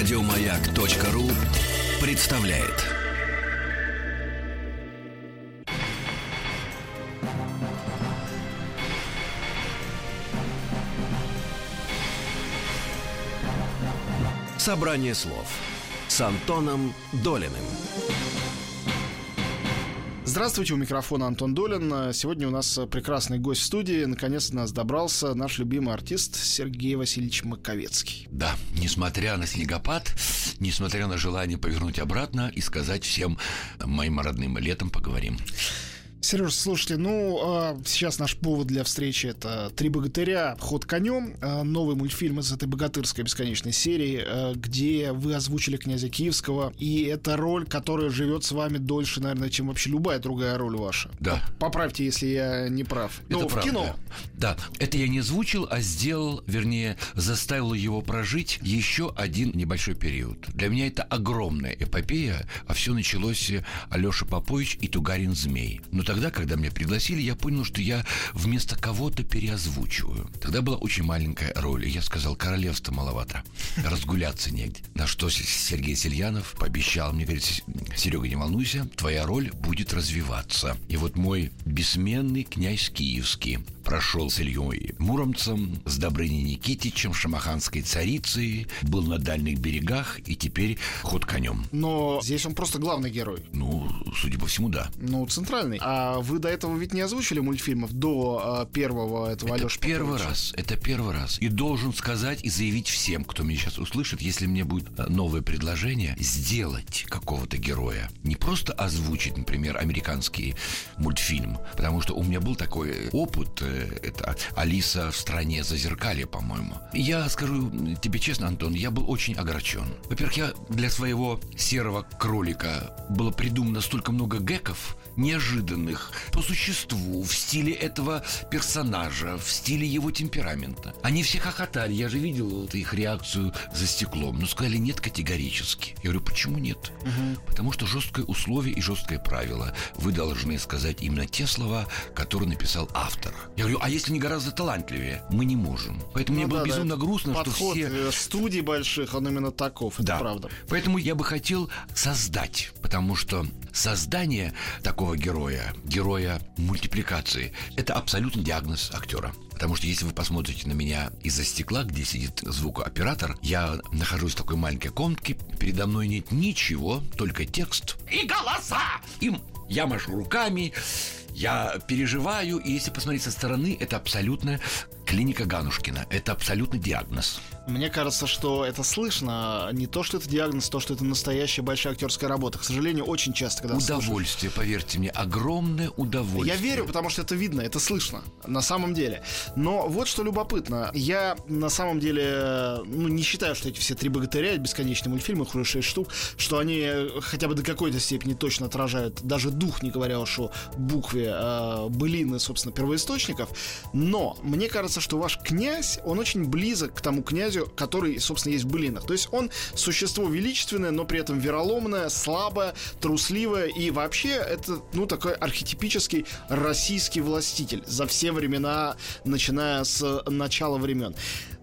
Радиомаяк.ру представляет. Собрание слов с Антоном Долиным. Здравствуйте, у микрофона Антон Долин. Сегодня у нас прекрасный гость в студии. Наконец-то нас добрался наш любимый артист Сергей Васильевич Маковецкий. Да, несмотря на снегопад, несмотря на желание повернуть обратно и сказать всем моим родным летом поговорим. Сереж, слушайте, ну, а, сейчас наш повод для встречи это «Три богатыря. Ход конем». А, новый мультфильм из этой богатырской бесконечной серии, а, где вы озвучили князя Киевского. И это роль, которая живет с вами дольше, наверное, чем вообще любая другая роль ваша. Да. Поправьте, если я не прав. Это ну, в правда. кино. Да, это я не озвучил, а сделал, вернее, заставил его прожить еще один небольшой период. Для меня это огромная эпопея, а все началось Алеша Попович и Тугарин Змей. Но тогда, когда меня пригласили, я понял, что я вместо кого-то переозвучиваю. Тогда была очень маленькая роль, и я сказал, королевства маловато, разгуляться негде. На что Сергей Сельянов пообещал мне, говорит, Серега, не волнуйся, твоя роль будет развиваться. И вот мой бессменный князь Киевский прошел с Ильей Муромцем, с Добрыней Никитичем, шамаханской царицей, был на дальних берегах и теперь ход конем. Но здесь он просто главный герой. Ну, судя по всему, да. Ну, центральный. А вы до этого ведь не озвучили мультфильмов до а, первого этого Это Алёши первый раз, это первый раз. И должен сказать и заявить всем, кто меня сейчас услышит, если мне будет э, новое предложение, сделать какого-то героя. Не просто озвучить, например, американский мультфильм, потому что у меня был такой опыт, э, это Алиса в стране зазеркалья, по-моему. Я скажу тебе честно, Антон, я был очень огорчен. Во-первых, я для своего серого кролика было придумано столько много геков, неожиданных, по существу, в стиле этого персонажа, в стиле его темперамента. Они все хохотали, я же видел вот их реакцию за стеклом, но сказали нет категорически. Я говорю, почему нет? Потому что жесткое условие и жесткое правило. Вы должны сказать именно те слова, которые написал автор. Я говорю, а если не гораздо талантливее? Мы не можем. Поэтому Ну мне было да, да, безумно грустно, что Подход все... э, студий больших, он именно таков, это Да. правда. Поэтому я бы хотел создать, потому что создание такого героя, героя мультипликации, это абсолютно диагноз актера. Потому что если вы посмотрите на меня из-за стекла, где сидит звукооператор, я нахожусь в такой маленькой комнатке, передо мной нет ничего, только текст и голоса. Им я машу руками, я переживаю, и если посмотреть со стороны, это абсолютно клиника Ганушкина. Это абсолютно диагноз. Мне кажется, что это слышно. Не то, что это диагноз, то, что это настоящая большая актерская работа. К сожалению, очень часто, когда слушаешь- Удовольствие, поверьте мне, огромное удовольствие. Я верю, потому что это видно, это слышно, на самом деле. Но вот что любопытно. Я на самом деле ну, не считаю, что эти все три богатыря, бесконечные мультфильмы, их уже шесть штук, что они э, хотя бы до какой-то степени точно отражают даже дух, не говоря уж о букве э, былины, собственно, первоисточников. Но мне кажется, что ваш князь, он очень близок к тому князю, который, собственно, есть в былинах. То есть он существо величественное, но при этом вероломное, слабое, трусливое и вообще это, ну, такой архетипический российский властитель за все времена, начиная с начала времен.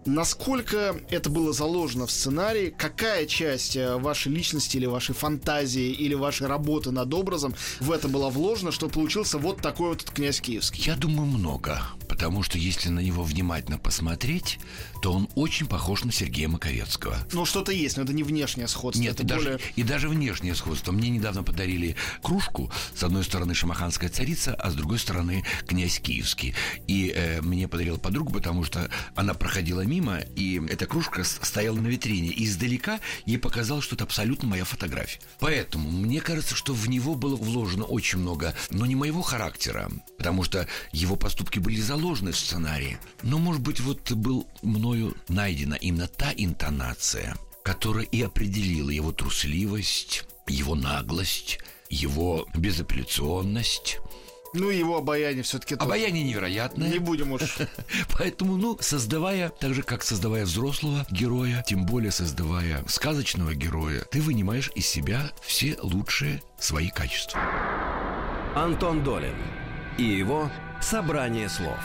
Насколько это было заложено в сценарии? Какая часть э, вашей личности или вашей фантазии или вашей работы над образом в это была вложена, что получился вот такой вот князь Киевский? Я думаю, много. Потому что если на него внимательно посмотреть, то он очень похож на Сергея Маковецкого. Ну, что-то есть, но это не внешнее сходство. Нет, это и даже, более... и даже внешнее сходство. Мне недавно подарили кружку. С одной стороны шамаханская царица, а с другой стороны князь Киевский. И э, мне подарила подруга, потому что она проходила мимо, и эта кружка стояла на витрине. И издалека ей показалось, что это абсолютно моя фотография. Поэтому мне кажется, что в него было вложено очень много, но не моего характера, потому что его поступки были заложены в сценарии. Но, может быть, вот был мною найдена именно та интонация, которая и определила его трусливость, его наглость, его безапелляционность. Ну, его обаяние все-таки Обаяние невероятное. Не будем уж. Поэтому, ну, создавая, так же, как создавая взрослого героя, тем более создавая сказочного героя, ты вынимаешь из себя все лучшие свои качества. Антон Долин и его «Собрание слов».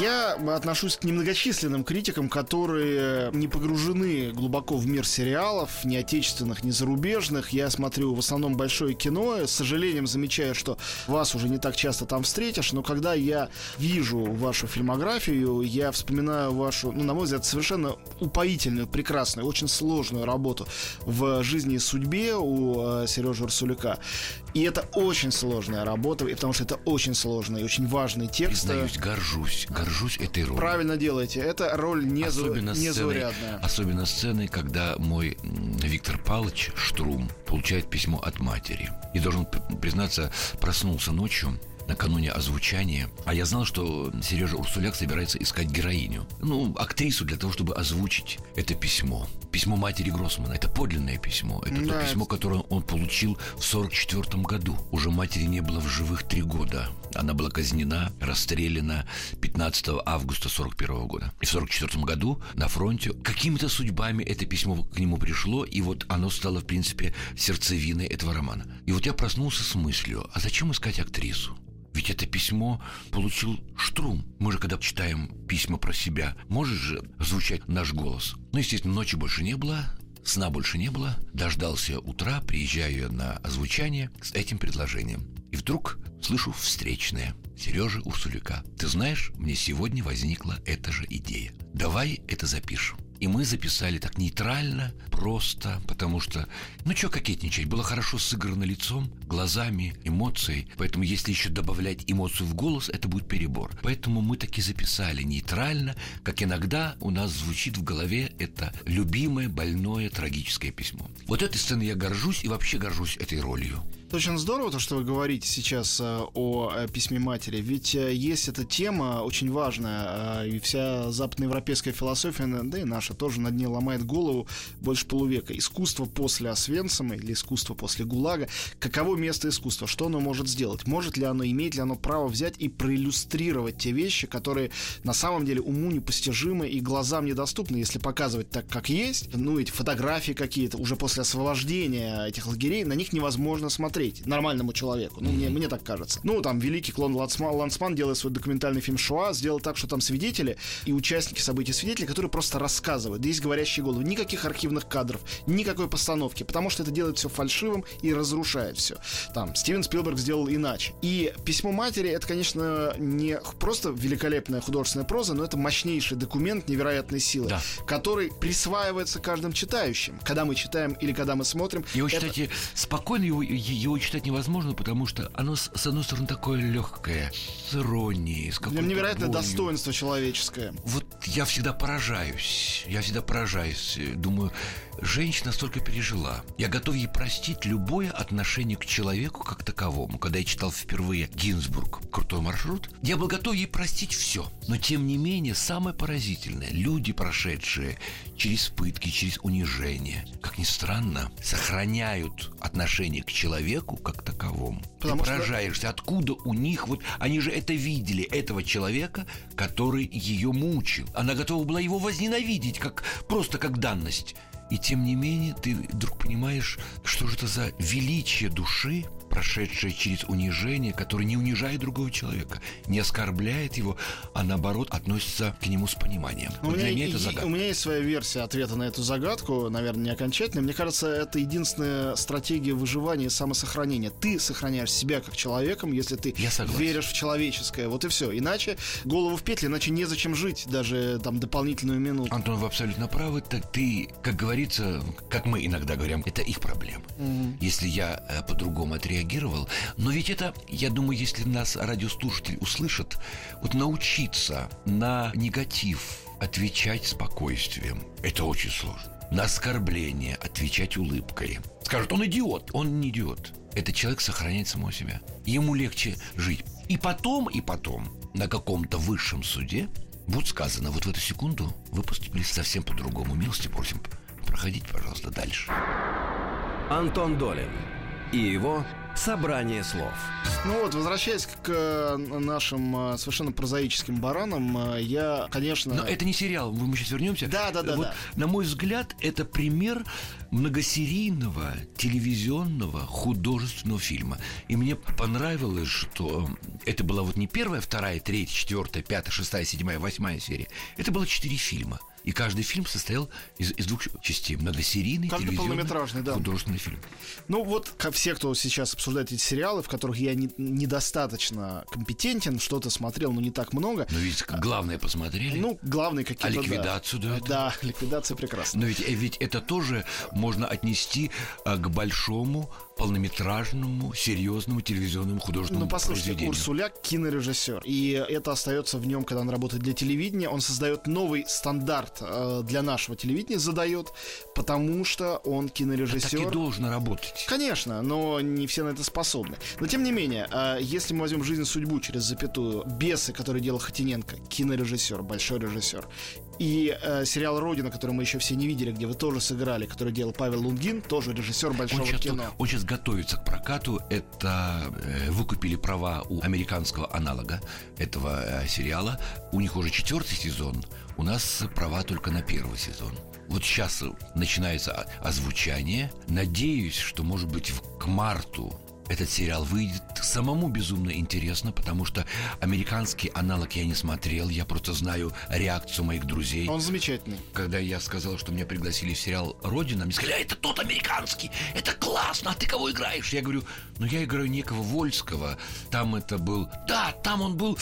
Я отношусь к немногочисленным критикам, которые не погружены глубоко в мир сериалов, ни отечественных, ни зарубежных. Я смотрю в основном большое кино. С сожалением замечаю, что вас уже не так часто там встретишь, но когда я вижу вашу фильмографию, я вспоминаю вашу, ну, на мой взгляд, совершенно упоительную, прекрасную, очень сложную работу в жизни и судьбе у э, Сережи Урсуляка. И это очень сложная работа, потому что это очень сложный и очень важный текст. Признаюсь, горжусь, горжусь этой ролью. Правильно делаете. Это роль не особенно незаурядная. Особенно сцены, когда мой Виктор Павлович Штрум получает письмо от матери. И должен признаться, проснулся ночью, накануне озвучания. А я знал, что Сережа Урсуляк собирается искать героиню. Ну, актрису для того, чтобы озвучить это письмо. Письмо матери Гроссмана. Это подлинное письмо. Это да, то письмо, которое он получил в 44 году. Уже матери не было в живых три года. Она была казнена, расстреляна 15 августа 41 года. И в 44 году на фронте какими-то судьбами это письмо к нему пришло, и вот оно стало, в принципе, сердцевиной этого романа. И вот я проснулся с мыслью, а зачем искать актрису? Ведь это письмо получил Штрум. Мы же, когда читаем письма про себя, может же звучать наш голос. Ну, естественно, ночи больше не было, сна больше не было. Дождался утра, приезжаю на озвучание с этим предложением. И вдруг слышу встречное. Сережа Урсуляка. Ты знаешь, мне сегодня возникла эта же идея. Давай это запишем. И мы записали так нейтрально, просто, потому что, ну что кокетничать, было хорошо сыграно лицом, глазами, эмоцией. Поэтому если еще добавлять эмоцию в голос, это будет перебор. Поэтому мы таки записали нейтрально, как иногда у нас звучит в голове это любимое, больное, трагическое письмо. Вот этой сценой я горжусь и вообще горжусь этой ролью. Очень здорово то, что вы говорите сейчас э, о э, письме матери, ведь э, есть эта тема очень важная, и вся западноевропейская философия, да и наша тоже над ней ломает голову больше полувека. Искусство после Освенцима или искусство после ГУЛАГа. Каково место искусства? Что оно может сделать? Может ли оно, имеет ли оно право взять и проиллюстрировать те вещи, которые на самом деле уму непостижимы и глазам недоступны, если показывать так, как есть? Ну, эти фотографии какие-то уже после освобождения этих лагерей, на них невозможно смотреть смотреть нормальному человеку. Ну, мне, мне так кажется. Ну, там, великий клон Лансман, Лансман, делая свой документальный фильм «Шуа», сделал так, что там свидетели и участники событий свидетели, которые просто рассказывают. Есть говорящие головы. Никаких архивных кадров, никакой постановки, потому что это делает все фальшивым и разрушает все. Там, Стивен Спилберг сделал иначе. И «Письмо матери» — это, конечно, не просто великолепная художественная проза, но это мощнейший документ невероятной силы, да. который присваивается каждым читающим. Когда мы читаем или когда мы смотрим... И вы это... считаете, спокойно его, его читать невозможно, потому что оно, с одной стороны, такое легкое, с иронией, с какой-то Невероятное болью. достоинство человеческое. Вот я всегда поражаюсь, я всегда поражаюсь. Думаю, женщина столько пережила. Я готов ей простить любое отношение к человеку как таковому. Когда я читал впервые Гинзбург «Крутой маршрут», я был готов ей простить все. Но, тем не менее, самое поразительное, люди, прошедшие через пытки, через унижение, как ни странно, сохраняют отношение к человеку как таковому. Потому Ты поражаешься, что... откуда у них, вот они же это видели, этого человека, который ее мучил. Она готова была его возненавидеть, как просто как данность. И тем не менее ты вдруг понимаешь, что же это за величие души, прошедшая через унижение, которое не унижает другого человека, не оскорбляет его, а наоборот относится к нему с пониманием. У, вот меня, для меня это загадка. у меня есть своя версия ответа на эту загадку, наверное, не окончательная. Мне кажется, это единственная стратегия выживания и самосохранения. Ты сохраняешь себя как человеком, если ты веришь в человеческое. Вот и все. Иначе голову в петли, иначе незачем жить даже там дополнительную минуту. Антон, вы абсолютно правы. Так ты, как говорится, как мы иногда говорим, это их проблемы. Mm-hmm. Если я э, по-другому отреагирую, реагировал. Но ведь это, я думаю, если нас радиослушатель услышит, вот научиться на негатив отвечать спокойствием, это очень сложно. На оскорбление отвечать улыбкой. Скажут, он идиот. Он не идиот. Этот человек сохраняет самого себя. Ему легче жить. И потом, и потом, на каком-то высшем суде будет сказано, вот в эту секунду вы поступили совсем по-другому. Милости просим, проходите, пожалуйста, дальше. Антон Долин и его Собрание слов ну вот, возвращаясь к э, нашим э, совершенно прозаическим баранам, э, я, конечно... Но это не сериал, мы сейчас вернемся. Да, да, да. Вот, да. На мой взгляд, это пример многосерийного телевизионного художественного фильма. И мне понравилось, что это была вот не первая, вторая, третья, четвертая, пятая, шестая, седьмая, восьмая серия. Это было четыре фильма. И каждый фильм состоял из, из двух частей. Многосерийный, каждый полнометражный, да. художественный фильм. Ну вот, как все, кто сейчас обсуждает эти сериалы, в которых я не, недостаточно компетентен, что-то смотрел, но не так много. Но ведь главное посмотрели. Ну, главное какие-то, А ликвидацию, да? Да, да ликвидация прекрасна. Но ведь, э, ведь это тоже можно отнести а, к большому полнометражному, серьезному телевизионному художественному Ну, послушайте. Урсуляк кинорежиссер. И это остается в нем, когда он работает для телевидения. Он создает новый стандарт э, для нашего телевидения, задает, потому что он кинорежиссер. Так и должен работать. Конечно, но не все на это способны. Но тем не менее, э, если мы возьмем жизнь и судьбу через запятую, бесы, который делал Хатиненко, кинорежиссер, большой режиссер, и э, сериал Родина, который мы еще все не видели, где вы тоже сыграли, который делал Павел Лунгин, тоже режиссер большого он сейчас, кино. Он сейчас готовится к прокату. Это э, выкупили права у американского аналога этого э, сериала. У них уже четвертый сезон. У нас права только на первый сезон. Вот сейчас начинается озвучание. Надеюсь, что, может быть, к марту этот сериал выйдет самому безумно интересно, потому что американский аналог я не смотрел, я просто знаю реакцию моих друзей. Он замечательный. Когда я сказал, что меня пригласили в сериал «Родина», мне сказали, а это тот американский, это классно, а ты кого играешь? Я говорю, ну я играю некого Вольского, там это был, да, там он был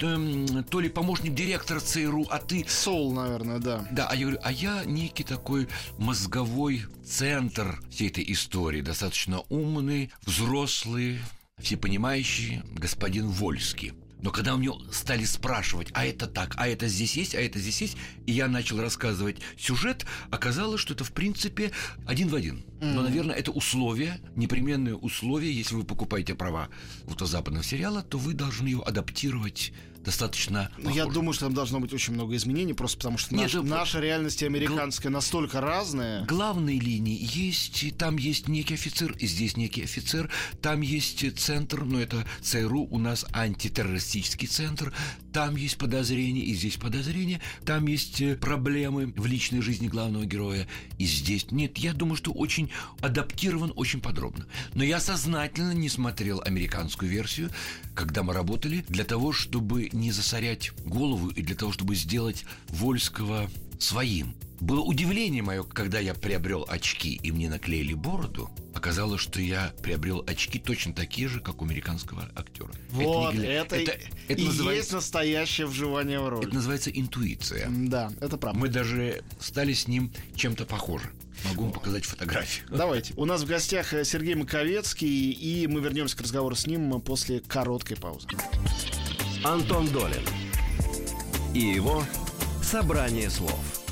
эм, то ли помощник директора ЦРУ, а ты... Соул, наверное, да. Да, а я говорю, а я некий такой мозговой центр всей этой истории, достаточно умный, взрослый, всепонимающий господин Вольский. Но когда у него стали спрашивать, а это так, а это здесь есть, а это здесь есть, и я начал рассказывать сюжет, оказалось, что это в принципе один в один. Но, наверное, это условие, непременное условие, если вы покупаете права вот западного сериала, то вы должны его адаптировать достаточно Ну, я думаю, что там должно быть очень много изменений, просто потому что Нет, наш, ну, наша реальность и американская настолько разная. Главные линии есть, и там есть некий офицер, и здесь некий офицер, там есть центр, но это ЦРУ, у нас антитеррористический центр, там есть подозрения, и здесь подозрения, там есть э, проблемы в личной жизни главного героя, и здесь нет. Я думаю, что очень адаптирован, очень подробно. Но я сознательно не смотрел американскую версию, когда мы работали, для того, чтобы не засорять голову и для того, чтобы сделать Вольского своим. Было удивление мое, когда я приобрел очки и мне наклеили бороду. Оказалось, что я приобрел очки точно такие же, как у американского актера. Вот, не гля- это, это, это и называется, есть настоящее вживание в роль. это называется интуиция. Да, это правда. Мы даже стали с ним чем-то похожи. Могу вам показать фотографию. Давайте. У нас в гостях э, Сергей Маковецкий, и мы вернемся к разговору с ним после короткой паузы. Антон Долин и его «Собрание слов».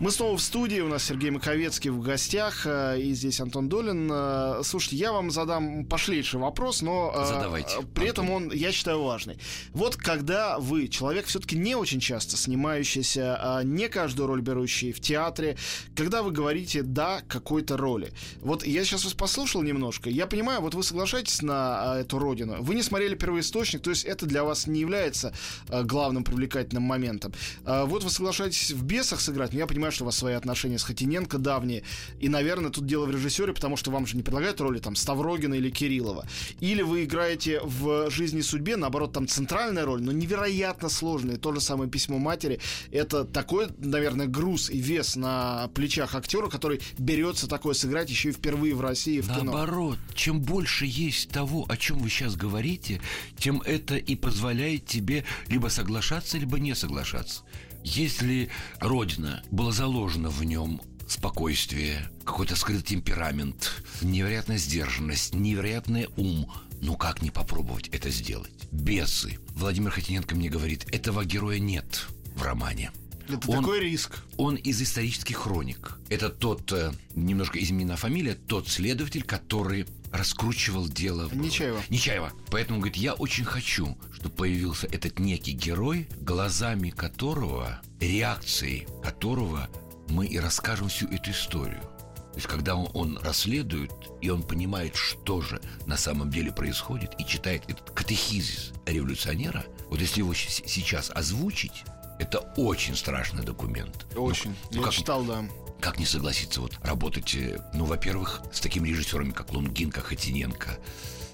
Мы снова в студии, у нас Сергей Маковецкий в гостях, э, и здесь Антон Долин. Э, Слушайте, я вам задам пошлейший вопрос, но э, Задавайте, при этом он, я считаю, важный. Вот когда вы, человек все-таки не очень часто снимающийся, а не каждую роль берущий в театре, когда вы говорите «да» какой-то роли. Вот я сейчас вас послушал немножко, я понимаю, вот вы соглашаетесь на а, эту родину, вы не смотрели первоисточник, то есть это для вас не является главным привлекательным моментом. Вот вы соглашаетесь в «Бесах» сыграть, но я понимаю, что у вас свои отношения с Хатиненко давние, и, наверное, тут дело в режиссере, потому что вам же не предлагают роли там Ставрогина или Кириллова. Или вы играете в «Жизни и судьбе», наоборот, там центральная роль, но невероятно сложная. То же самое «Письмо матери». Это такой, наверное, груз и вес на плечах актера, который берется такое сыграть еще и впервые в России в кино. Наоборот, чем больше есть того, о чем вы сейчас говорите, тем это и позволяет тебе либо соглашаться, либо не соглашаться. Если Родина была заложена в нем спокойствие, какой-то скрытый темперамент, невероятная сдержанность, невероятный ум, ну как не попробовать это сделать? Бесы. Владимир Хотиненко мне говорит, этого героя нет в романе. Это Он- такой риск. Он из исторических хроник. Это тот, э, немножко изменена фамилия, тот следователь, который раскручивал дело. в- Нечаева. Нечаева. Поэтому, говорит, я очень хочу, чтобы появился этот некий герой, глазами которого, реакцией которого мы и расскажем всю эту историю. То есть, когда он, он расследует, и он понимает, что же на самом деле происходит, и читает этот катехизис революционера, вот если его сейчас озвучить, это очень страшный документ. Очень. Ну, Я как, читал, да. Как не согласиться вот работать, э, ну, во-первых, с такими режиссерами, как Лунгин, как Хотиненко.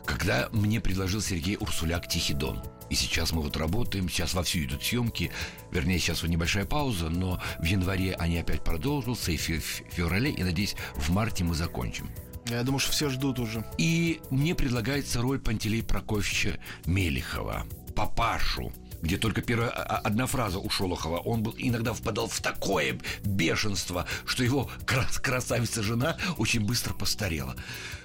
Когда мне предложил Сергей Урсуляк «Тихий дон», и сейчас мы вот работаем, сейчас вовсю идут съемки, вернее, сейчас вот небольшая пауза, но в январе они опять продолжатся, и в феврале, и, надеюсь, в марте мы закончим. Я думаю, что все ждут уже. И мне предлагается роль Пантелей Прокофьевича Мелихова, папашу, где только первая одна фраза у Шолохова, он был иногда впадал в такое бешенство, что его крас красавица жена очень быстро постарела.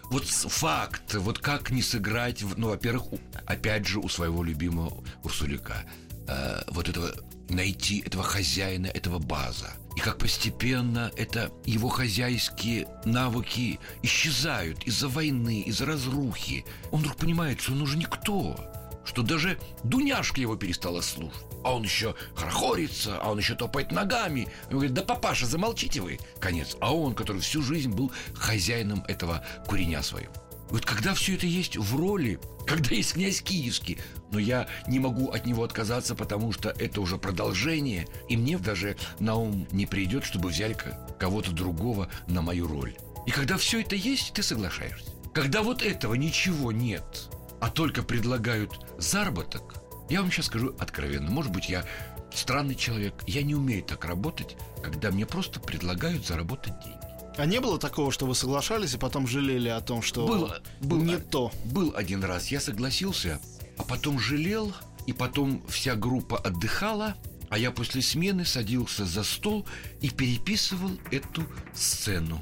Вот факт, вот как не сыграть, ну, во-первых, опять же, у своего любимого Урсулика, э, вот этого найти этого хозяина, этого база. И как постепенно это его хозяйские навыки исчезают из-за войны, из-за разрухи. Он вдруг понимает, что он уже никто что даже Дуняшка его перестала слушать. А он еще хорохорится, а он еще топает ногами. Он говорит, да папаша, замолчите вы. Конец. А он, который всю жизнь был хозяином этого куреня своего. Вот когда все это есть в роли, когда есть князь Киевский, но я не могу от него отказаться, потому что это уже продолжение, и мне даже на ум не придет, чтобы взяли кого-то другого на мою роль. И когда все это есть, ты соглашаешься. Когда вот этого ничего нет, а только предлагают заработок, я вам сейчас скажу откровенно, может быть, я странный человек, я не умею так работать, когда мне просто предлагают заработать деньги. А не было такого, что вы соглашались и потом жалели о том, что было, был, не то? Был один раз, я согласился, а потом жалел, и потом вся группа отдыхала, а я после смены садился за стол и переписывал эту сцену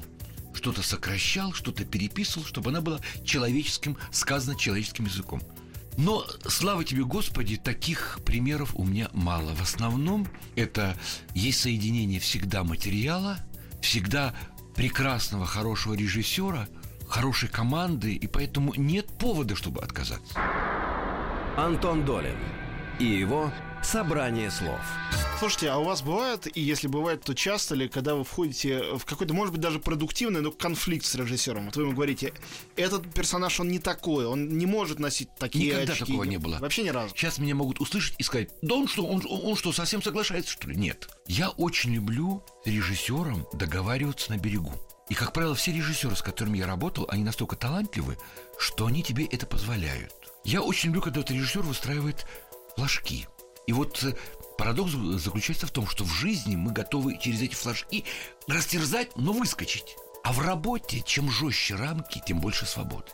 что-то сокращал, что-то переписывал, чтобы она была человеческим, сказана человеческим языком. Но, слава тебе, Господи, таких примеров у меня мало. В основном это есть соединение всегда материала, всегда прекрасного, хорошего режиссера, хорошей команды, и поэтому нет повода, чтобы отказаться. Антон Долин и его «Собрание слов». Слушайте, а у вас бывает, и если бывает, то часто ли, когда вы входите в какой-то, может быть, даже продуктивный, но конфликт с режиссером? Вот вы ему говорите, этот персонаж, он не такой, он не может носить такие Никогда очки. такого не было. Вообще ни разу. Сейчас меня могут услышать и сказать, да он что, он, он что, совсем соглашается, что ли? Нет. Я очень люблю с режиссером договариваться на берегу. И, как правило, все режиссеры, с которыми я работал, они настолько талантливы, что они тебе это позволяют. Я очень люблю, когда этот режиссер выстраивает флажки. И вот э, Парадокс заключается в том, что в жизни мы готовы через эти флажки растерзать, но выскочить. А в работе, чем жестче рамки, тем больше свободы.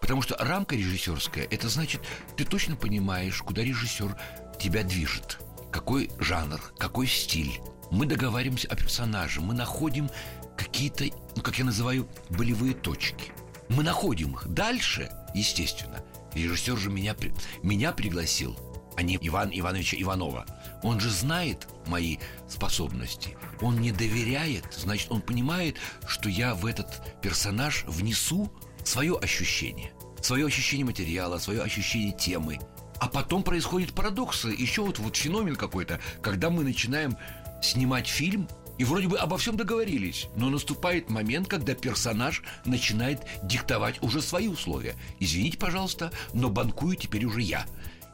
Потому что рамка режиссерская, это значит, ты точно понимаешь, куда режиссер тебя движет. Какой жанр, какой стиль. Мы договариваемся о персонаже, мы находим какие-то, ну, как я называю, болевые точки. Мы находим их. Дальше, естественно, режиссер же меня, меня пригласил, а не Иван Ивановича Иванова – он же знает мои способности. Он мне доверяет, значит, он понимает, что я в этот персонаж внесу свое ощущение. Свое ощущение материала, свое ощущение темы. А потом происходит парадоксы. Еще вот, вот феномен какой-то, когда мы начинаем снимать фильм, и вроде бы обо всем договорились, но наступает момент, когда персонаж начинает диктовать уже свои условия. Извините, пожалуйста, но банкую теперь уже я.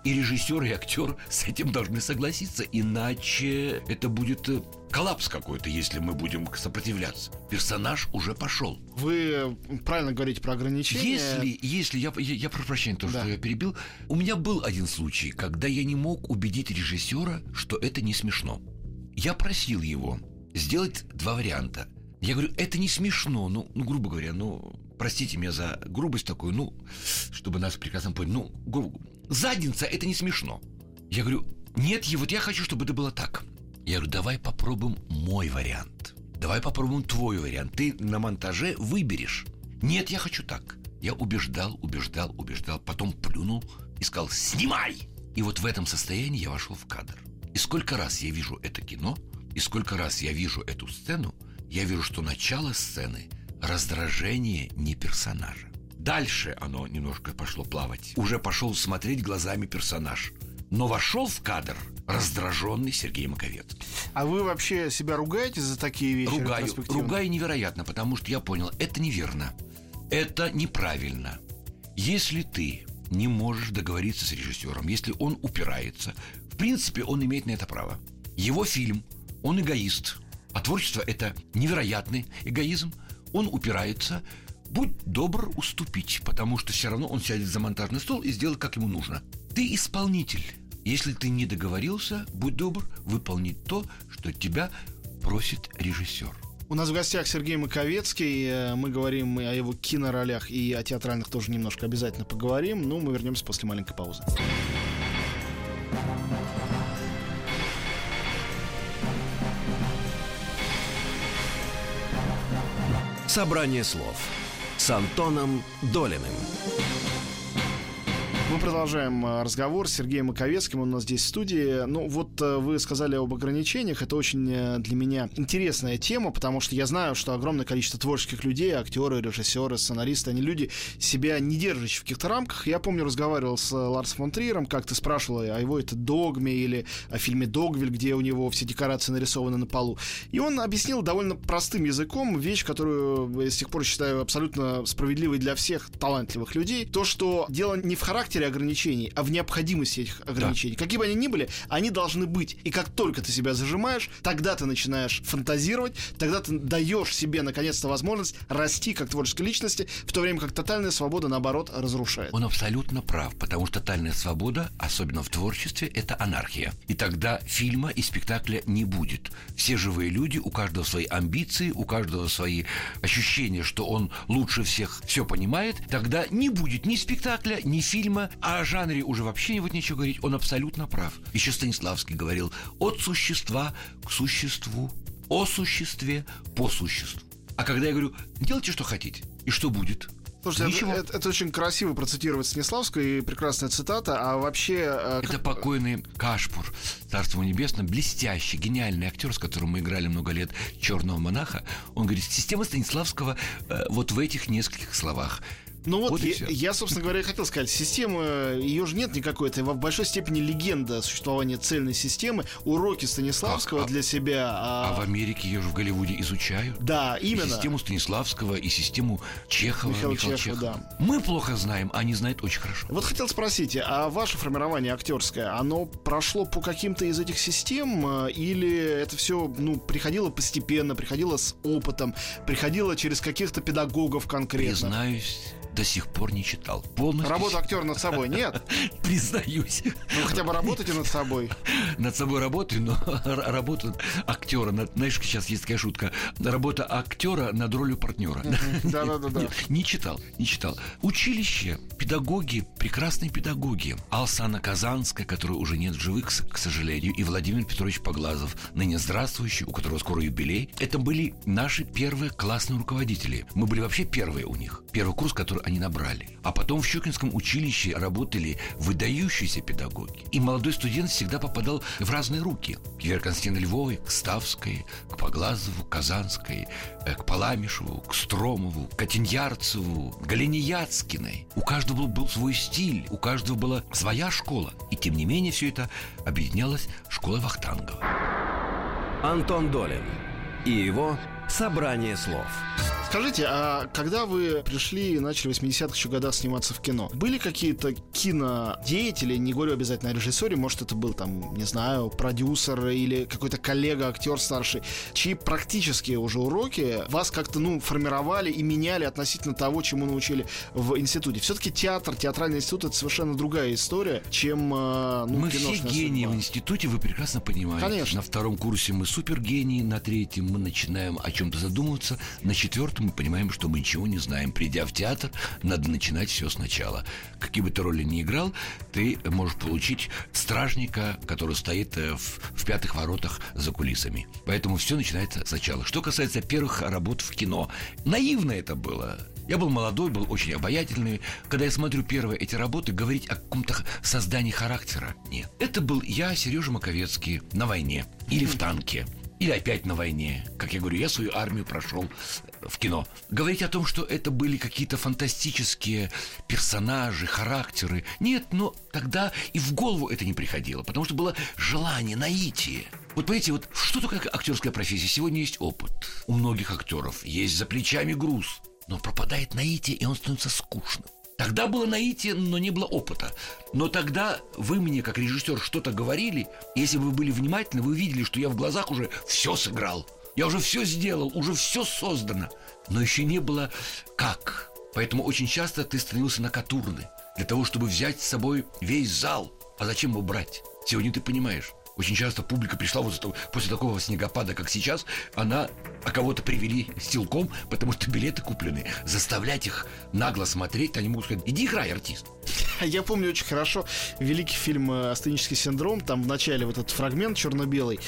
И режиссер, и актер с этим должны согласиться, иначе это будет э, коллапс какой-то, если мы будем сопротивляться. Персонаж уже пошел. Вы правильно говорите про ограничения. Если, если я, я, я прошу прощения, то, да. что я перебил, у меня был один случай, когда я не мог убедить режиссера, что это не смешно. Я просил его сделать два варианта. Я говорю, это не смешно, ну, ну грубо говоря, ну, простите меня за грубость такую, ну, чтобы нас прекрасно поняли, ну, грубо, задница, это не смешно. Я говорю, нет, вот я хочу, чтобы это было так. Я говорю, давай попробуем мой вариант. Давай попробуем твой вариант. Ты на монтаже выберешь. Нет, я хочу так. Я убеждал, убеждал, убеждал, потом плюнул и сказал «Снимай!» И вот в этом состоянии я вошел в кадр. И сколько раз я вижу это кино, и сколько раз я вижу эту сцену, я вижу, что начало сцены – раздражение не персонажа. Дальше оно немножко пошло плавать. Уже пошел смотреть глазами персонаж. Но вошел в кадр раздраженный Сергей Маковецкий. А вы вообще себя ругаете за такие вещи? Ругаю, ругаю невероятно, потому что я понял, это неверно. Это неправильно. Если ты не можешь договориться с режиссером, если он упирается, в принципе, он имеет на это право. Его фильм, он эгоист, а творчество это невероятный эгоизм. Он упирается, будь добр уступить, потому что все равно он сядет за монтажный стол и сделает, как ему нужно. Ты исполнитель. Если ты не договорился, будь добр выполнить то, что тебя просит режиссер. У нас в гостях Сергей Маковецкий. Э, Мы говорим и о его киноролях, и о театральных тоже немножко обязательно поговорим. Ну, мы вернемся после маленькой паузы. Собрание слов с Антоном Долиным. Мы продолжаем э, разговор с Сергеем Маковецким, он у нас здесь в студии. Ну, вот э, вы сказали об ограничениях, это очень э, для меня интересная тема, потому что я знаю, что огромное количество творческих людей, актеры, режиссеры, сценаристы, они люди, себя не держащие в каких-то рамках. Я помню, разговаривал с Ларсом фон Триером, как ты спрашивал о его это «Догме» или о фильме «Догвиль», где у него все декорации нарисованы на полу. И он объяснил довольно простым языком вещь, которую я с тех пор считаю абсолютно справедливой для всех талантливых людей. То, что дело не в характере ограничений, а в необходимости этих ограничений. Какие бы они ни были, они должны быть. И как только ты себя зажимаешь, тогда ты начинаешь фантазировать, тогда ты даешь себе наконец-то возможность расти как творческой личности, в то время как тотальная свобода, наоборот, разрушает. Он абсолютно прав, потому что тотальная свобода, особенно в творчестве, это анархия. И тогда фильма и спектакля не будет. Все живые люди, у каждого свои амбиции, у каждого свои ощущения, что он лучше всех все понимает, тогда не будет ни спектакля, ни фильма, а о жанре уже вообще не будет ничего говорить, он абсолютно прав. Еще Станиславский говорил от существа к существу, о существе по существу. А когда я говорю, делайте, что хотите, и что будет? Слушайте, Ничего. это, это- это очень красиво процитировать Станиславского и прекрасная цитата, а вообще... э, Это как- покойный Кашпур, Царство Небесное, блестящий, гениальный актер, с которым мы играли много лет черного монаха. Он говорит, система Станиславского э, вот в этих нескольких словах. Ну вот, Вот и я, я, собственно говоря, и хотел сказать, система, ее же нет никакой, это в большой степени легенда существования цельной системы, уроки Станиславского А- а- для себя. А а- в Америке ее же в Голливуде изучают. Да, И именно. систему Станиславского, и систему Чехова, Михаила Михаила, Чехова, Чехова. Мы плохо знаем, а они знают очень хорошо. Вот хотел спросить, а ваше формирование актерское, оно прошло по каким-то из этих систем, э, или это все, ну, приходило постепенно, приходило с опытом, приходило через каких-то педагогов конкретно? Признаюсь, до сих пор не читал. Полностью Работа актера над собой нет? признаюсь. Ну, хотя бы работайте над собой. Над собой работаю, но р- работу актера, над- знаешь, сейчас есть такая шутка, работа актера над ролью партнера. Да-да-да-да. Нет, Не читал, не читал. Училище, педагоги, прекрасные педагоги. Алсана Казанская, которой уже нет в живых, к сожалению, и Владимир Петрович Поглазов, ныне здравствующий, у которого скоро юбилей. Это были наши первые классные руководители. Мы были вообще первые у них. Первый курс, который они набрали. А потом в Щукинском училище работали выдающиеся педагоги. И молодой студент всегда попадал в разные руки. К Вере Константиновне Львовой, к Ставской, к Поглазову, Казанской, э, к Паламишеву, к Стромову, к Катеньярцеву, к Галине Яцкиной. У каждого был, был свой стиль, у каждого была своя школа. И тем не менее все это объединялось школой Вахтангова. Антон Долин и его «Собрание слов». Скажите, а когда вы пришли и начали в 80-х еще годах сниматься в кино, были какие-то кинодеятели, не говорю обязательно о режиссере, может это был там, не знаю, продюсер или какой-то коллега, актер старший, чьи практические уже уроки вас как-то, ну, формировали и меняли относительно того, чему научили в институте? Все-таки театр, театральный институт это совершенно другая история, чем э, ну, мы все гении судьба. в институте, вы прекрасно понимаете. Конечно. На втором курсе мы супергении, на третьем мы начинаем о чем-то задумываться, на четвертом мы понимаем, что мы ничего не знаем. Придя в театр, надо начинать все сначала. Какие бы ты роли ни играл, ты можешь получить стражника, который стоит э, в, в пятых воротах за кулисами. Поэтому все начинается сначала. Что касается первых работ в кино, наивно это было. Я был молодой, был очень обаятельный. Когда я смотрю первые эти работы, говорить о каком-то создании характера нет. Это был я, Сережа Маковецкий, на войне или в танке. Или опять на войне. Как я говорю, я свою армию прошел в кино. Говорить о том, что это были какие-то фантастические персонажи, характеры. Нет, но тогда и в голову это не приходило, потому что было желание, наитие. Вот понимаете, вот что такое актерская профессия? Сегодня есть опыт. У многих актеров есть за плечами груз. Но пропадает наитие, и он становится скучным. Тогда было наитие, но не было опыта. Но тогда вы мне, как режиссер, что-то говорили. Если бы вы были внимательны, вы видели, что я в глазах уже все сыграл. Я уже все сделал, уже все создано. Но еще не было как. Поэтому очень часто ты становился на катурны. Для того, чтобы взять с собой весь зал. А зачем его брать? Сегодня ты понимаешь. Очень часто публика пришла вот после такого снегопада, как сейчас, она а кого-то привели силком, потому что билеты куплены. Заставлять их нагло смотреть, они могут сказать, иди играй, артист. Я помню очень хорошо великий фильм «Астенический синдром». Там в начале вот этот фрагмент черно-белый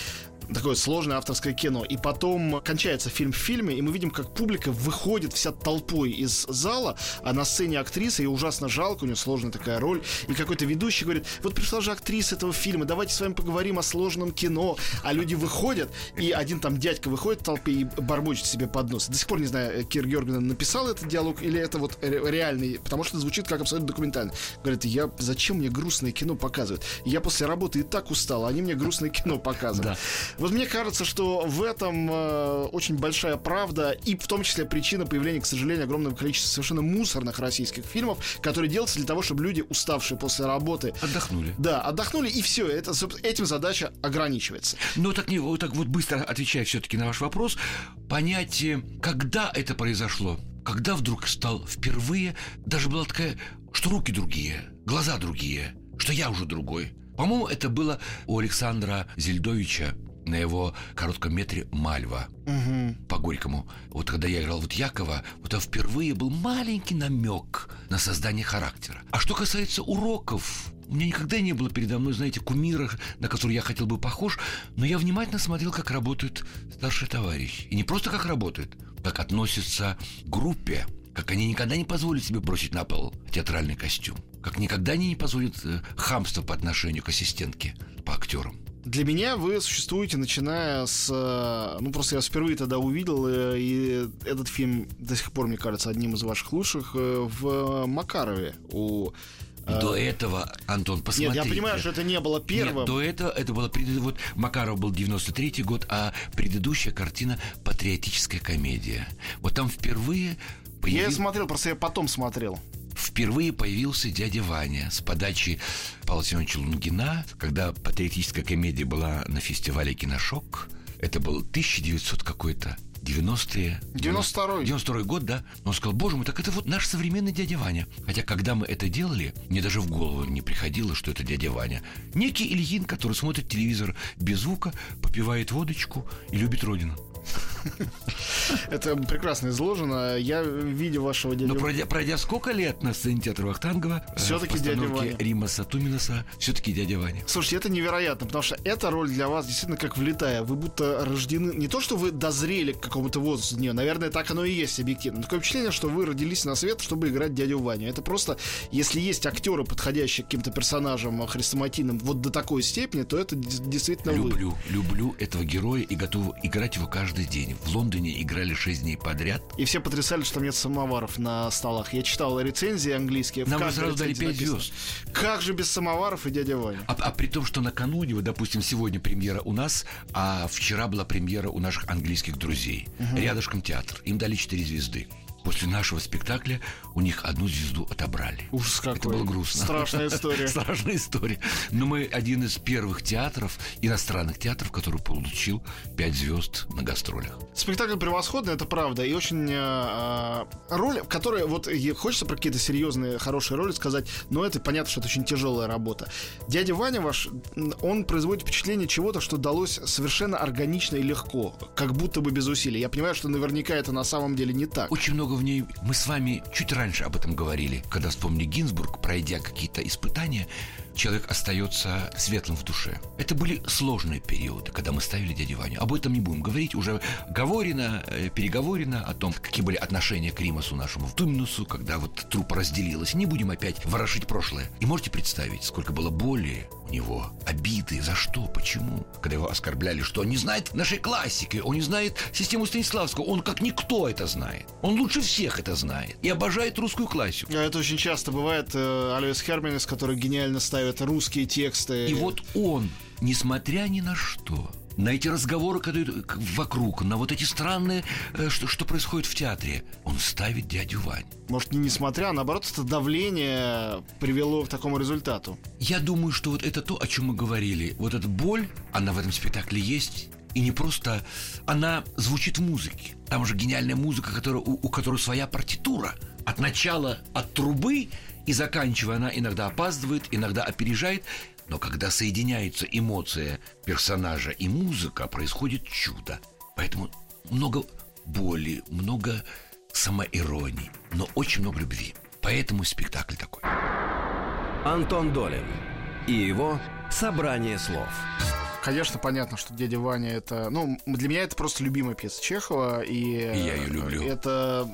такое сложное авторское кино. И потом кончается фильм в фильме, и мы видим, как публика выходит вся толпой из зала, а на сцене актриса, и ужасно жалко, у нее сложная такая роль, и какой-то ведущий говорит, вот пришла же актриса этого фильма, давайте с вами поговорим о сложном кино. А люди выходят, и один там дядька выходит в толпе и бормочет себе под нос. До сих пор не знаю, Кир Георгиевна написал этот диалог, или это вот реальный, потому что звучит как абсолютно документально. Говорит, я зачем мне грустное кино показывают? Я после работы и так устал, а они мне грустное кино показывают. Вот мне кажется, что в этом э, очень большая правда и в том числе причина появления, к сожалению, огромного количества совершенно мусорных российских фильмов, которые делаются для того, чтобы люди, уставшие после работы... Отдохнули. Да, отдохнули, и все. Это, этим задача ограничивается. Но так, не, вот так вот быстро отвечая все-таки на ваш вопрос, понятие, когда это произошло, когда вдруг стал впервые, даже была такая, что руки другие, глаза другие, что я уже другой. По-моему, это было у Александра Зельдовича на его коротком метре «Мальва» угу. по Горькому. Вот когда я играл вот Якова, вот там впервые был маленький намек на создание характера. А что касается уроков, у меня никогда не было передо мной, знаете, кумира, на который я хотел бы похож, но я внимательно смотрел, как работают старшие товарищи. И не просто как работают, как относятся к группе, как они никогда не позволят себе бросить на пол театральный костюм, как никогда они не позволят э, хамство по отношению к ассистентке, по актерам. Для меня вы существуете, начиная с... Э, ну, просто я впервые тогда увидел, э, и этот фильм до сих пор, мне кажется, одним из ваших лучших э, в Макарове у до этого, Антон, посмотри. Нет, я понимаю, что это не было первым. Нет, до этого это было... Вот Макаров был 93-й год, а предыдущая картина «Патриотическая комедия». Вот там впервые Появи... Я смотрел, просто я потом смотрел впервые появился дядя Ваня с подачи Павла Семеновича Лунгина, когда патриотическая комедия была на фестивале «Киношок». Это был 1900 какой-то 90-е. 92-й. 92 год, да. Он сказал, боже мой, так это вот наш современный дядя Ваня. Хотя, когда мы это делали, мне даже в голову не приходило, что это дядя Ваня. Некий Ильин, который смотрит телевизор без звука, попивает водочку и любит родину. Это прекрасно изложено. Я, видя вашего дядю... Но пройдя, пройдя сколько лет на сцене театра Вахтангова, э, все-таки дядя Ваня. Рима Сатуминаса, все-таки дядя Ваня. Слушайте, это невероятно, потому что эта роль для вас действительно как влетая. Вы будто рождены... Не то, что вы дозрели к какому-то возрасту, не, наверное, так оно и есть объективно. Такое впечатление, что вы родились на свет, чтобы играть дядю Ваню. Это просто, если есть актеры, подходящие к каким-то персонажам хрестоматийным вот до такой степени, то это действительно люблю, вы. Люблю, люблю этого героя и готов играть его каждый день. В Лондоне играли 6 дней подряд. И все потрясали, что там нет самоваров на столах. Я читал рецензии английские. Нам вы сразу дали 5 звезд. Как же без самоваров и дядя Ваня? А, а при том, что накануне, вот, допустим, сегодня премьера у нас, а вчера была премьера у наших английских друзей. Угу. Рядышком театр. Им дали 4 звезды после нашего спектакля у них одну звезду отобрали. Ужас какой. Это было грустно. Страшная история. Страшная история. Но мы один из первых театров, иностранных театров, который получил пять звезд на гастролях. Спектакль превосходный, это правда. И очень э, э роль, которая вот хочется про какие-то серьезные, хорошие роли сказать, но это понятно, что это очень тяжелая работа. Дядя Ваня ваш, он производит впечатление чего-то, что далось совершенно органично и легко, как будто бы без усилий. Я понимаю, что наверняка это на самом деле не так. Очень много в ней... Мы с вами чуть раньше об этом говорили, когда вспомнили Гинзбург, пройдя какие-то испытания, человек остается светлым в душе. Это были сложные периоды, когда мы ставили дядю Ваню. Об этом не будем говорить. Уже говорено, э, переговорено о том, какие были отношения к Римасу нашему в Тумнусу, когда вот трупа разделилась. Не будем опять ворошить прошлое. И можете представить, сколько было боли у него, обиды, за что, почему. Когда его оскорбляли, что он не знает нашей классики, он не знает систему Станиславского, он как никто это знает. Он лучше всех это знает и обожает русскую классику. А Это очень часто бывает. э, Алиус Херминес, который гениально ставит русские тексты. И вот он, несмотря ни на что, на эти разговоры, которые вокруг, на вот эти странные, э, что, что происходит в театре, он ставит дядю Вань. Может, не несмотря, а наоборот, это давление привело к такому результату. Я думаю, что вот это то, о чем мы говорили. Вот эта боль, она в этом спектакле есть. И не просто она звучит в музыке. Там же гениальная музыка, которая, у, у которой своя партитура. От начала, от трубы и заканчивая, она иногда опаздывает, иногда опережает. Но когда соединяется эмоция персонажа и музыка, происходит чудо. Поэтому много боли, много самоиронии, но очень много любви. Поэтому спектакль такой. Антон Долин и его «Собрание слов». Конечно, понятно, что дядя Ваня это. Ну, для меня это просто любимая пьеса Чехова. И, И я её люблю. Это,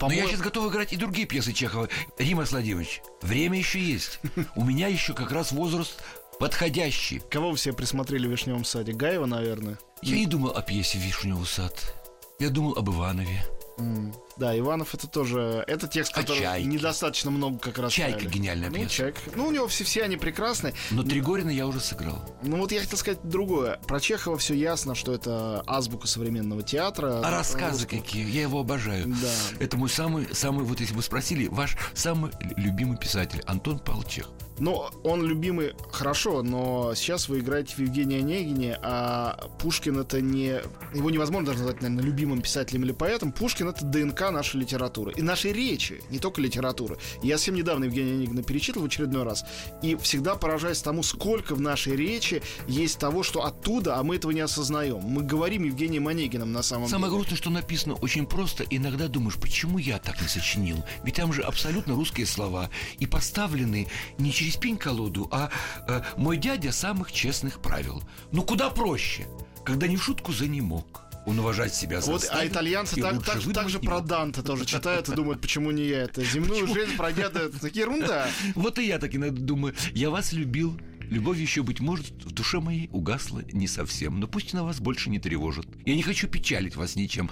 Но я сейчас готов играть и другие пьесы Чехова. Рима Владимирович, время еще есть. У меня еще как раз возраст подходящий. кого вы себе присмотрели в Вишневом саде? Гаева, наверное. Я не думал о пьесе «Вишневый сад». Я думал об Иванове. М, Да, Иванов это тоже. Это текст, А который «Чайки»? недостаточно много как раз. «Чайка» ставили. гениальная ну, пьеса. «Чайка». Ну, у него все, все они прекрасны. Но Тригорина я уже сыграл. Ну вот я хотел сказать другое. Про Чехова все ясно, что это азбука современного театра. А рассказы Русского. какие, я его обожаю. Да. Это мой самый, самый, вот если бы спросили, ваш самый любимый писатель Антон Павлович Чехов. Ну, он любимый, хорошо, но сейчас вы играете в Евгения Онегине, а Пушкин это не... Его невозможно даже назвать, наверное, любимым писателем или поэтом. Пушкин это ДНК нашей литературы. И нашей речи, не только литературы. Я совсем недавно Евгения Онегина перечитывал в очередной раз. И всегда поражаюсь тому, сколько в нашей речи есть того, что оттуда, а мы этого не осознаем. Мы говорим Евгением Онегиным на самом Самое деле. грустное, что написано очень просто. Иногда думаешь, почему я так не сочинил? Ведь там же абсолютно русские слова. И поставлены не через пень-колоду, а э, «Мой дядя самых честных правил». Ну, куда проще, когда не в шутку за не мог. Он уважать себя Вот, а итальянцы так, так, так же про. Данте тоже читают и думают, почему не я это. Земную жизнь пройдя, это такие ерунда. Вот и я так иногда думаю, я вас любил. Любовь еще, быть может, в душе моей угасла не совсем, но пусть она вас больше не тревожит. Я не хочу печалить вас ничем.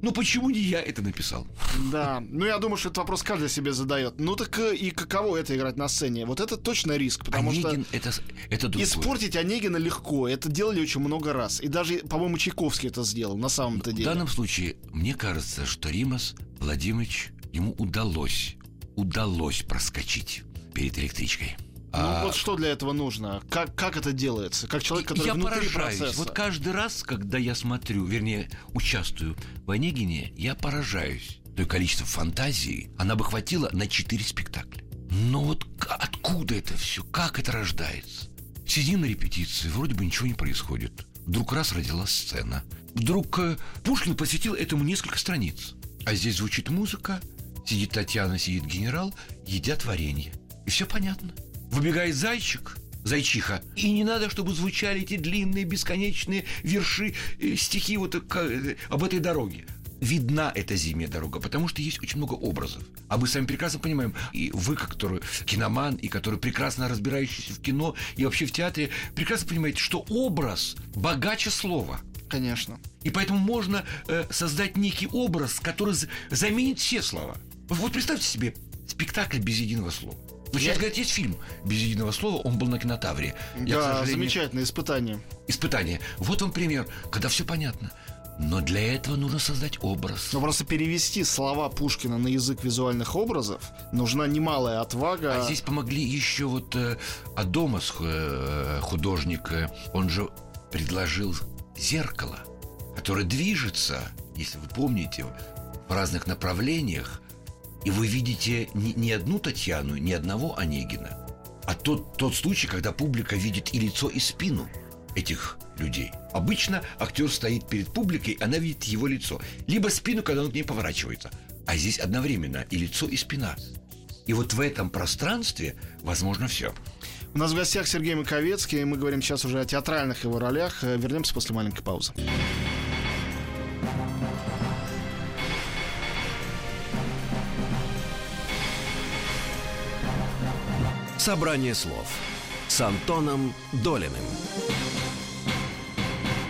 Ну почему не я это написал? Да, ну я думаю, что этот вопрос каждый себе задает. Ну так э, и каково это играть на сцене? Вот это точно риск, потому Онегин что это, это другое. испортить Онегина легко. Это делали очень много раз. И даже, по-моему, Чайковский это сделал на самом-то В деле. данном случае, мне кажется, что Римас Владимирович, ему удалось, удалось проскочить перед электричкой. Ну А, вот что для этого нужно? Как, как это делается? Как человек, который я внутри поражаюсь. процесса. Вот каждый раз, когда я смотрю, вернее, участвую в Онегине, я поражаюсь. То количество фантазии, она бы хватила на четыре спектакля. Но вот откуда это все? Как это рождается? Сидим на репетиции, вроде бы ничего не происходит. Вдруг раз родилась сцена. Вдруг э, Пушкин посвятил этому несколько страниц. А здесь звучит музыка, сидит Татьяна, сидит генерал, едят варенье. И все понятно. Выбегает зайчик, зайчиха. И не надо, чтобы звучали эти длинные, бесконечные верши, э, стихи вот э, э, об этой дороге. Видна эта зимняя дорога, потому что есть очень много образов. А мы сами прекрасно понимаем, и вы, который киноман, и который прекрасно разбирающийся в кино и вообще в театре, прекрасно понимаете, что образ богаче слова. Конечно. И поэтому можно э, создать некий образ, который заменит все слова. Вот представьте себе спектакль без единого слова. Вот сейчас, говорят, есть фильм без единого слова, он был на кинотавре. Я, да, сожалению, замечательное испытание. Испытание. Вот он пример, когда все понятно. Но для этого нужно создать образ. Но просто перевести слова Пушкина на язык визуальных образов нужна немалая отвага. А здесь помогли еще вот э, Адомас, э, художник, э, он же предложил зеркало, которое движется, если вы помните, в разных направлениях, и вы видите не, не одну Татьяну, не одного Онегина, а тот, тот случай, когда публика видит и лицо, и спину этих людей. Обычно актер стоит перед публикой, она видит его лицо. Либо спину, когда он к ней поворачивается. А здесь одновременно и лицо, и спина. И вот в этом пространстве возможно все. У нас в гостях Сергей Маковецкий, мы говорим сейчас уже о театральных его ролях. Э, вернемся после маленькой паузы. Собрание слов с Антоном Долиным.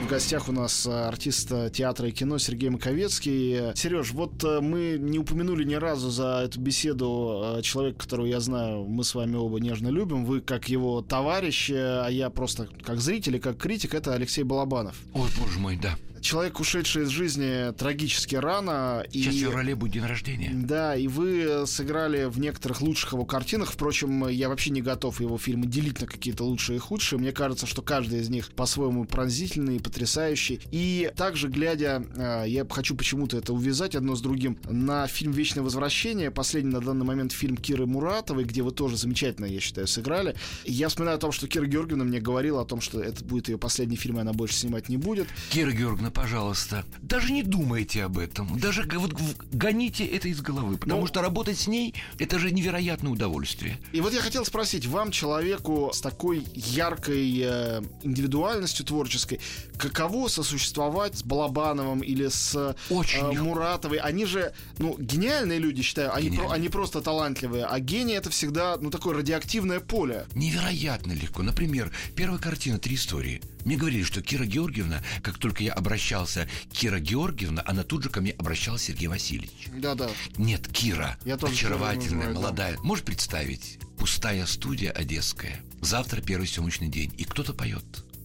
В гостях у нас э, артист э, театра и кино Сергей Маковецкий. Сереж, вот э, мы не упомянули ни разу за эту беседу человека, которого я знаю, мы с вами оба нежно любим. Вы как его товарищ, а я просто как зритель и как критик, это Алексей Балабанов. Ой, боже мой, да человек, ушедший из жизни трагически рано. Сейчас и, феврале будет день рождения. Да, и вы сыграли в некоторых лучших его картинах. Впрочем, я вообще не готов его фильмы делить на какие-то лучшие и худшие. Мне кажется, что каждый из них по-своему пронзительный и потрясающий. И также, глядя, э, я хочу почему-то это увязать одно с другим, на фильм «Вечное возвращение», последний на данный момент фильм Киры Муратовой, где вы тоже замечательно, я считаю, сыграли. Я вспоминаю о том, что Кира Георгиевна мне говорила о том, что это будет ее последний фильм, и она больше снимать не будет. Кира Георгиевна, пожалуйста, даже не думайте об этом. Даже вот гоните это из головы. Потому ну, что работать с ней это же невероятное удовольствие. И вот я хотел спросить, вам, человеку с такой яркой э, индивидуальностью творческой, каково сосуществовать с Балабановым или с э, Очень э, Муратовой? Они же, ну, гениальные люди, считаю. Они, про, они просто талантливые. А гений это всегда, ну, такое радиоактивное поле. Невероятно легко. Например, первая картина «Три истории». Мне говорили, что Кира Георгиевна, как только я обращался Кира Георгиевна, она тут же ко мне обращалась Сергей Васильевич. Да-да. Нет, Кира, я тоже очаровательная, называю, молодая. Да. Можешь представить? Пустая студия одесская. Завтра первый съемочный день, и кто-то поет.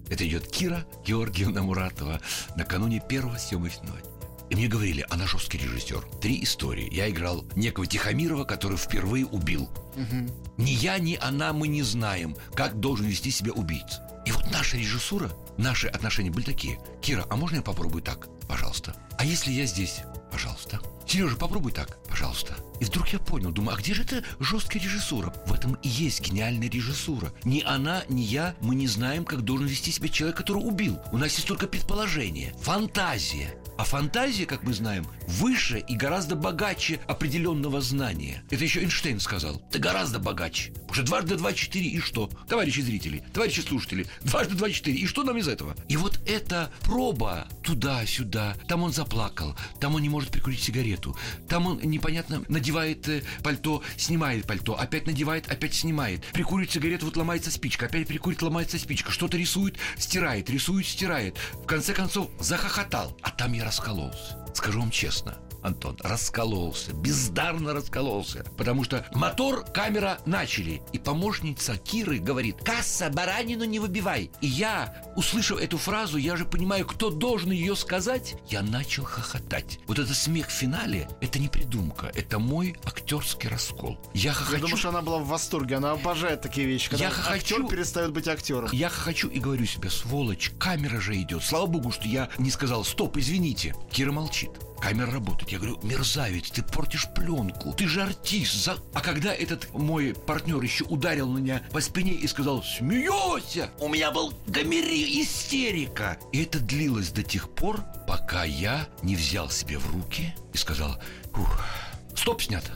Это идет Кира Георгиевна Муратова накануне первого съемочного дня. И мне говорили, она жесткий режиссер. Три истории. Я играл некого Тихомирова, который впервые убил. Угу. Ни я, ни она, мы не знаем, как должен вести себя убийца. И вот наша режиссура, наши отношения были такие. Кира, а можно я попробую так? Пожалуйста. А если я здесь? Пожалуйста. Сережа, попробуй так, пожалуйста. И вдруг я понял, думаю, а где же эта жесткая режиссура? В этом и есть гениальная режиссура. Ни она, ни я, мы не знаем, как должен вести себя человек, который убил. У нас есть только предположение, фантазия. А фантазия, как мы знаем, выше и гораздо богаче определенного знания. Это еще Эйнштейн сказал. Ты гораздо богаче. Уже дважды два четыре и что? Товарищи зрители, товарищи слушатели, дважды два четыре. И что нам из этого? И вот эта проба туда-сюда. Там он заплакал, там он не может прикурить сигарету, там он непонятно надевает э, пальто, снимает пальто, опять надевает, опять снимает. Прикурит сигарету, вот ломается спичка, опять прикурит, ломается спичка. Что-то рисует, стирает, рисует, стирает. В конце концов захохотал, а там я раскололся. Скажу вам честно, Антон, раскололся, бездарно раскололся. Потому что мотор, камера начали. И помощница Киры говорит, касса, баранину не выбивай. И я, услышав эту фразу, я же понимаю, кто должен ее сказать, я начал хохотать. Вот этот смех в финале, это не придумка, это мой актерский раскол. Я хохочу. Я думаю, что она была в восторге, она обожает такие вещи, когда я хохочу, актер перестает быть актером. Я хохочу и говорю себе, сволочь, камера же идет. Слава богу, что я не сказал, стоп, извините. Кира молчит камера работает. Я говорю, мерзавец, ты портишь пленку, ты же артист. За... А когда этот мой партнер еще ударил меня по спине и сказал, смеешься, у меня был гомери, истерика. И это длилось до тех пор, пока я не взял себе в руки и сказал, стоп, снято.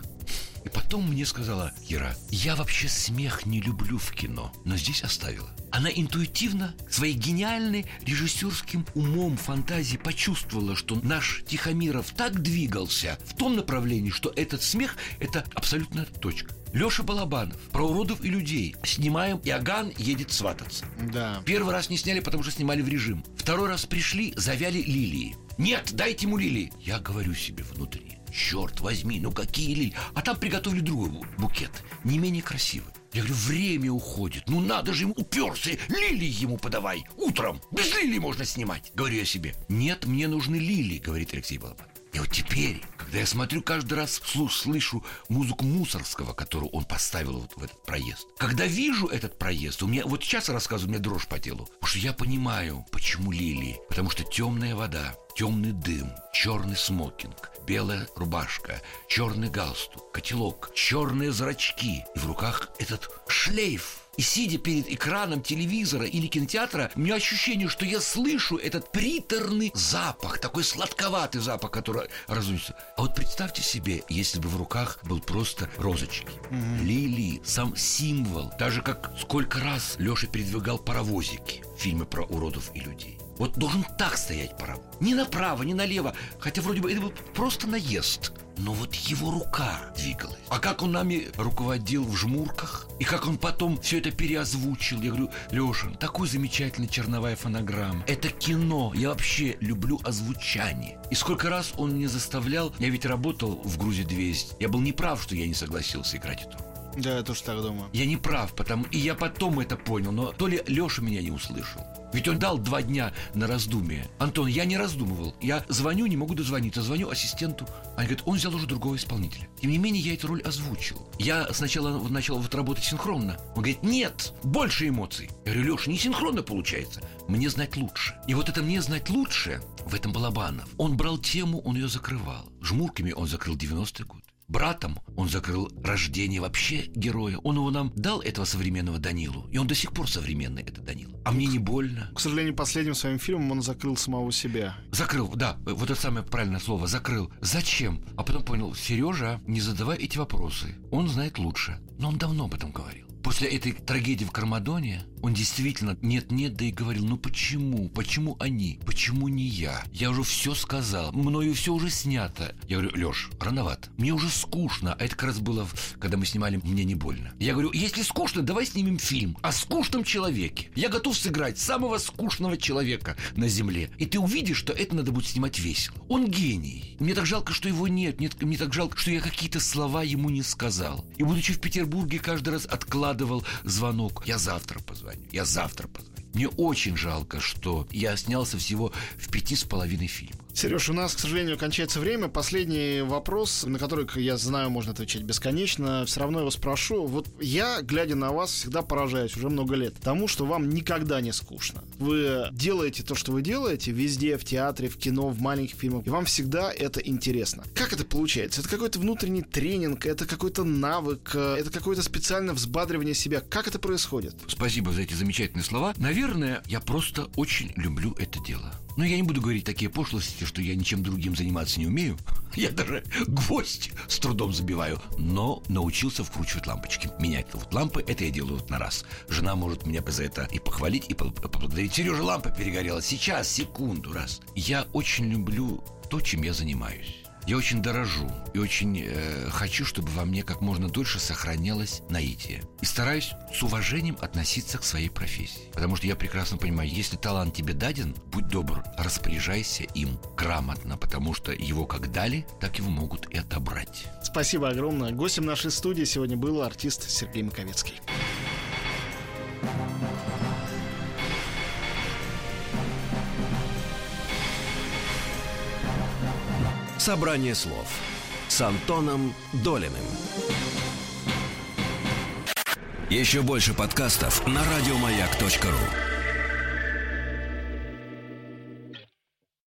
И потом мне сказала Кира, я вообще смех не люблю в кино, но здесь оставила. Она интуитивно, своей гениальной режиссерским умом, фантазией почувствовала, что наш Тихомиров так двигался в том направлении, что этот смех – это абсолютно точка. Леша Балабанов, про уродов и людей. Снимаем, Иоганн едет свататься. Да. Первый раз не сняли, потому что снимали в режим. Второй раз пришли, завяли лилии. Нет, дайте ему лилии. Я говорю себе внутренне. Черт возьми, ну какие лилии. А там приготовили другой букет, не менее красивый. Я говорю, время уходит. Ну надо же ему уперся. Лилии ему подавай. Утром. Без лилий можно снимать. Говорю я себе. Нет, мне нужны лилии, говорит Алексей Балабан. И вот теперь, когда я смотрю каждый раз, вслух слышу музыку Мусорского, которую он поставил вот в этот проезд. Когда вижу этот проезд, у меня вот сейчас рассказываю, у меня дрожь по телу. Потому что я понимаю, почему лилии. Потому что темная вода, темный дым, черный смокинг, белая рубашка, черный галстук, котелок, черные зрачки. И в руках этот шлейф И сидя перед экраном телевизора или кинотеатра, у меня ощущение, что я слышу этот приторный запах, такой сладковатый запах, который разносится. А вот представьте себе, если бы в руках был просто розочки, угу. лилии, сам символ, даже как сколько раз Леша передвигал паровозики, фильмы про уродов и людей. Вот должен так стоять паровоз. Ни направо, ни налево. Хотя вроде бы это был просто наезд. Но вот его рука двигалась. А как он нами руководил в жмурках? И как он потом все это переозвучил? Я говорю, Леша, такой замечательный черновая фонограмма. Это кино. Я вообще люблю озвучание. И сколько раз он мне заставлял... Я ведь работал в «Грузе 200». Я был неправ, что я не согласился играть эту да, я тоже так думаю. Я не прав, потому и я потом это понял, но то ли Леша меня не услышал. Ведь он дал два дня на раздумие. Антон, я не раздумывал. Я звоню, не могу дозвониться. Звоню ассистенту. Они говорят, он взял уже другого исполнителя. Тем не менее, я эту роль озвучил. Я сначала начал вот работать синхронно. Он говорит, нет, больше эмоций. Я говорю, Леша, не синхронно получается. Мне знать лучше. И вот это мне знать лучше, в этом Балабанов. Он брал тему, он ее закрывал. Жмурками он закрыл 90-й год братом. Он закрыл рождение вообще героя. Он его нам дал, этого современного Данилу. И он до сих пор современный, этот Данил. А мне не больно. К сожалению, последним своим фильмом он закрыл самого себя. Закрыл, да. Вот это самое правильное слово. Закрыл. Зачем? А потом понял, Сережа, не задавай эти вопросы. Он знает лучше. Но он давно об этом говорил. После этой трагедии в Кармадоне он действительно нет-нет, да и говорил, ну почему? Почему они? Почему не я? Я уже все сказал, мною все уже снято. Я говорю, Леш, рановато. Мне уже скучно. А это как раз было, когда мы снимали «Мне не больно». Я говорю, если скучно, давай снимем фильм о скучном человеке. Я готов сыграть самого скучного человека на земле. И ты увидишь, что это надо будет снимать весело. Он гений. Мне так жалко, что его нет. Мне, мне так жалко, что я какие-то слова ему не сказал. И будучи в Петербурге, каждый раз откладывал звонок. Я завтра позвоню. Я завтра позвоню. Мне очень жалко, что я снялся всего в пяти с половиной фильмах. Сереж, у нас, к сожалению, кончается время. Последний вопрос, на который, я знаю, можно отвечать бесконечно. Все равно его спрошу. Вот я, глядя на вас, всегда поражаюсь уже много лет тому, что вам никогда не скучно. Вы делаете то, что вы делаете, везде, в театре, в кино, в маленьких фильмах, и вам всегда это интересно. Как это получается? Это какой-то внутренний тренинг, это какой-то навык, это какое-то специальное взбадривание себя. Как это происходит? Спасибо за эти замечательные слова. Наверное, я просто очень люблю это дело. Но я не буду говорить такие пошлости, что я ничем другим заниматься не умею. Я даже гвоздь с трудом забиваю. Но научился вкручивать лампочки. Менять вот лампы, это я делаю вот на раз. Жена может меня за это и похвалить, и поблагодарить. Сережа, лампа перегорела. Сейчас, секунду, раз. Я очень люблю то, чем я занимаюсь. Я очень дорожу и очень э, хочу, чтобы во мне как можно дольше сохранялось наитие. И стараюсь с уважением относиться к своей профессии. Потому что я прекрасно понимаю, если талант тебе даден, будь добр, распоряжайся им грамотно, потому что его как дали, так его могут и отобрать. Спасибо огромное. Гостем нашей студии сегодня был артист Сергей Маковецкий. Собрание слов с Антоном Долиным. Еще больше подкастов на радиомаяк.ру.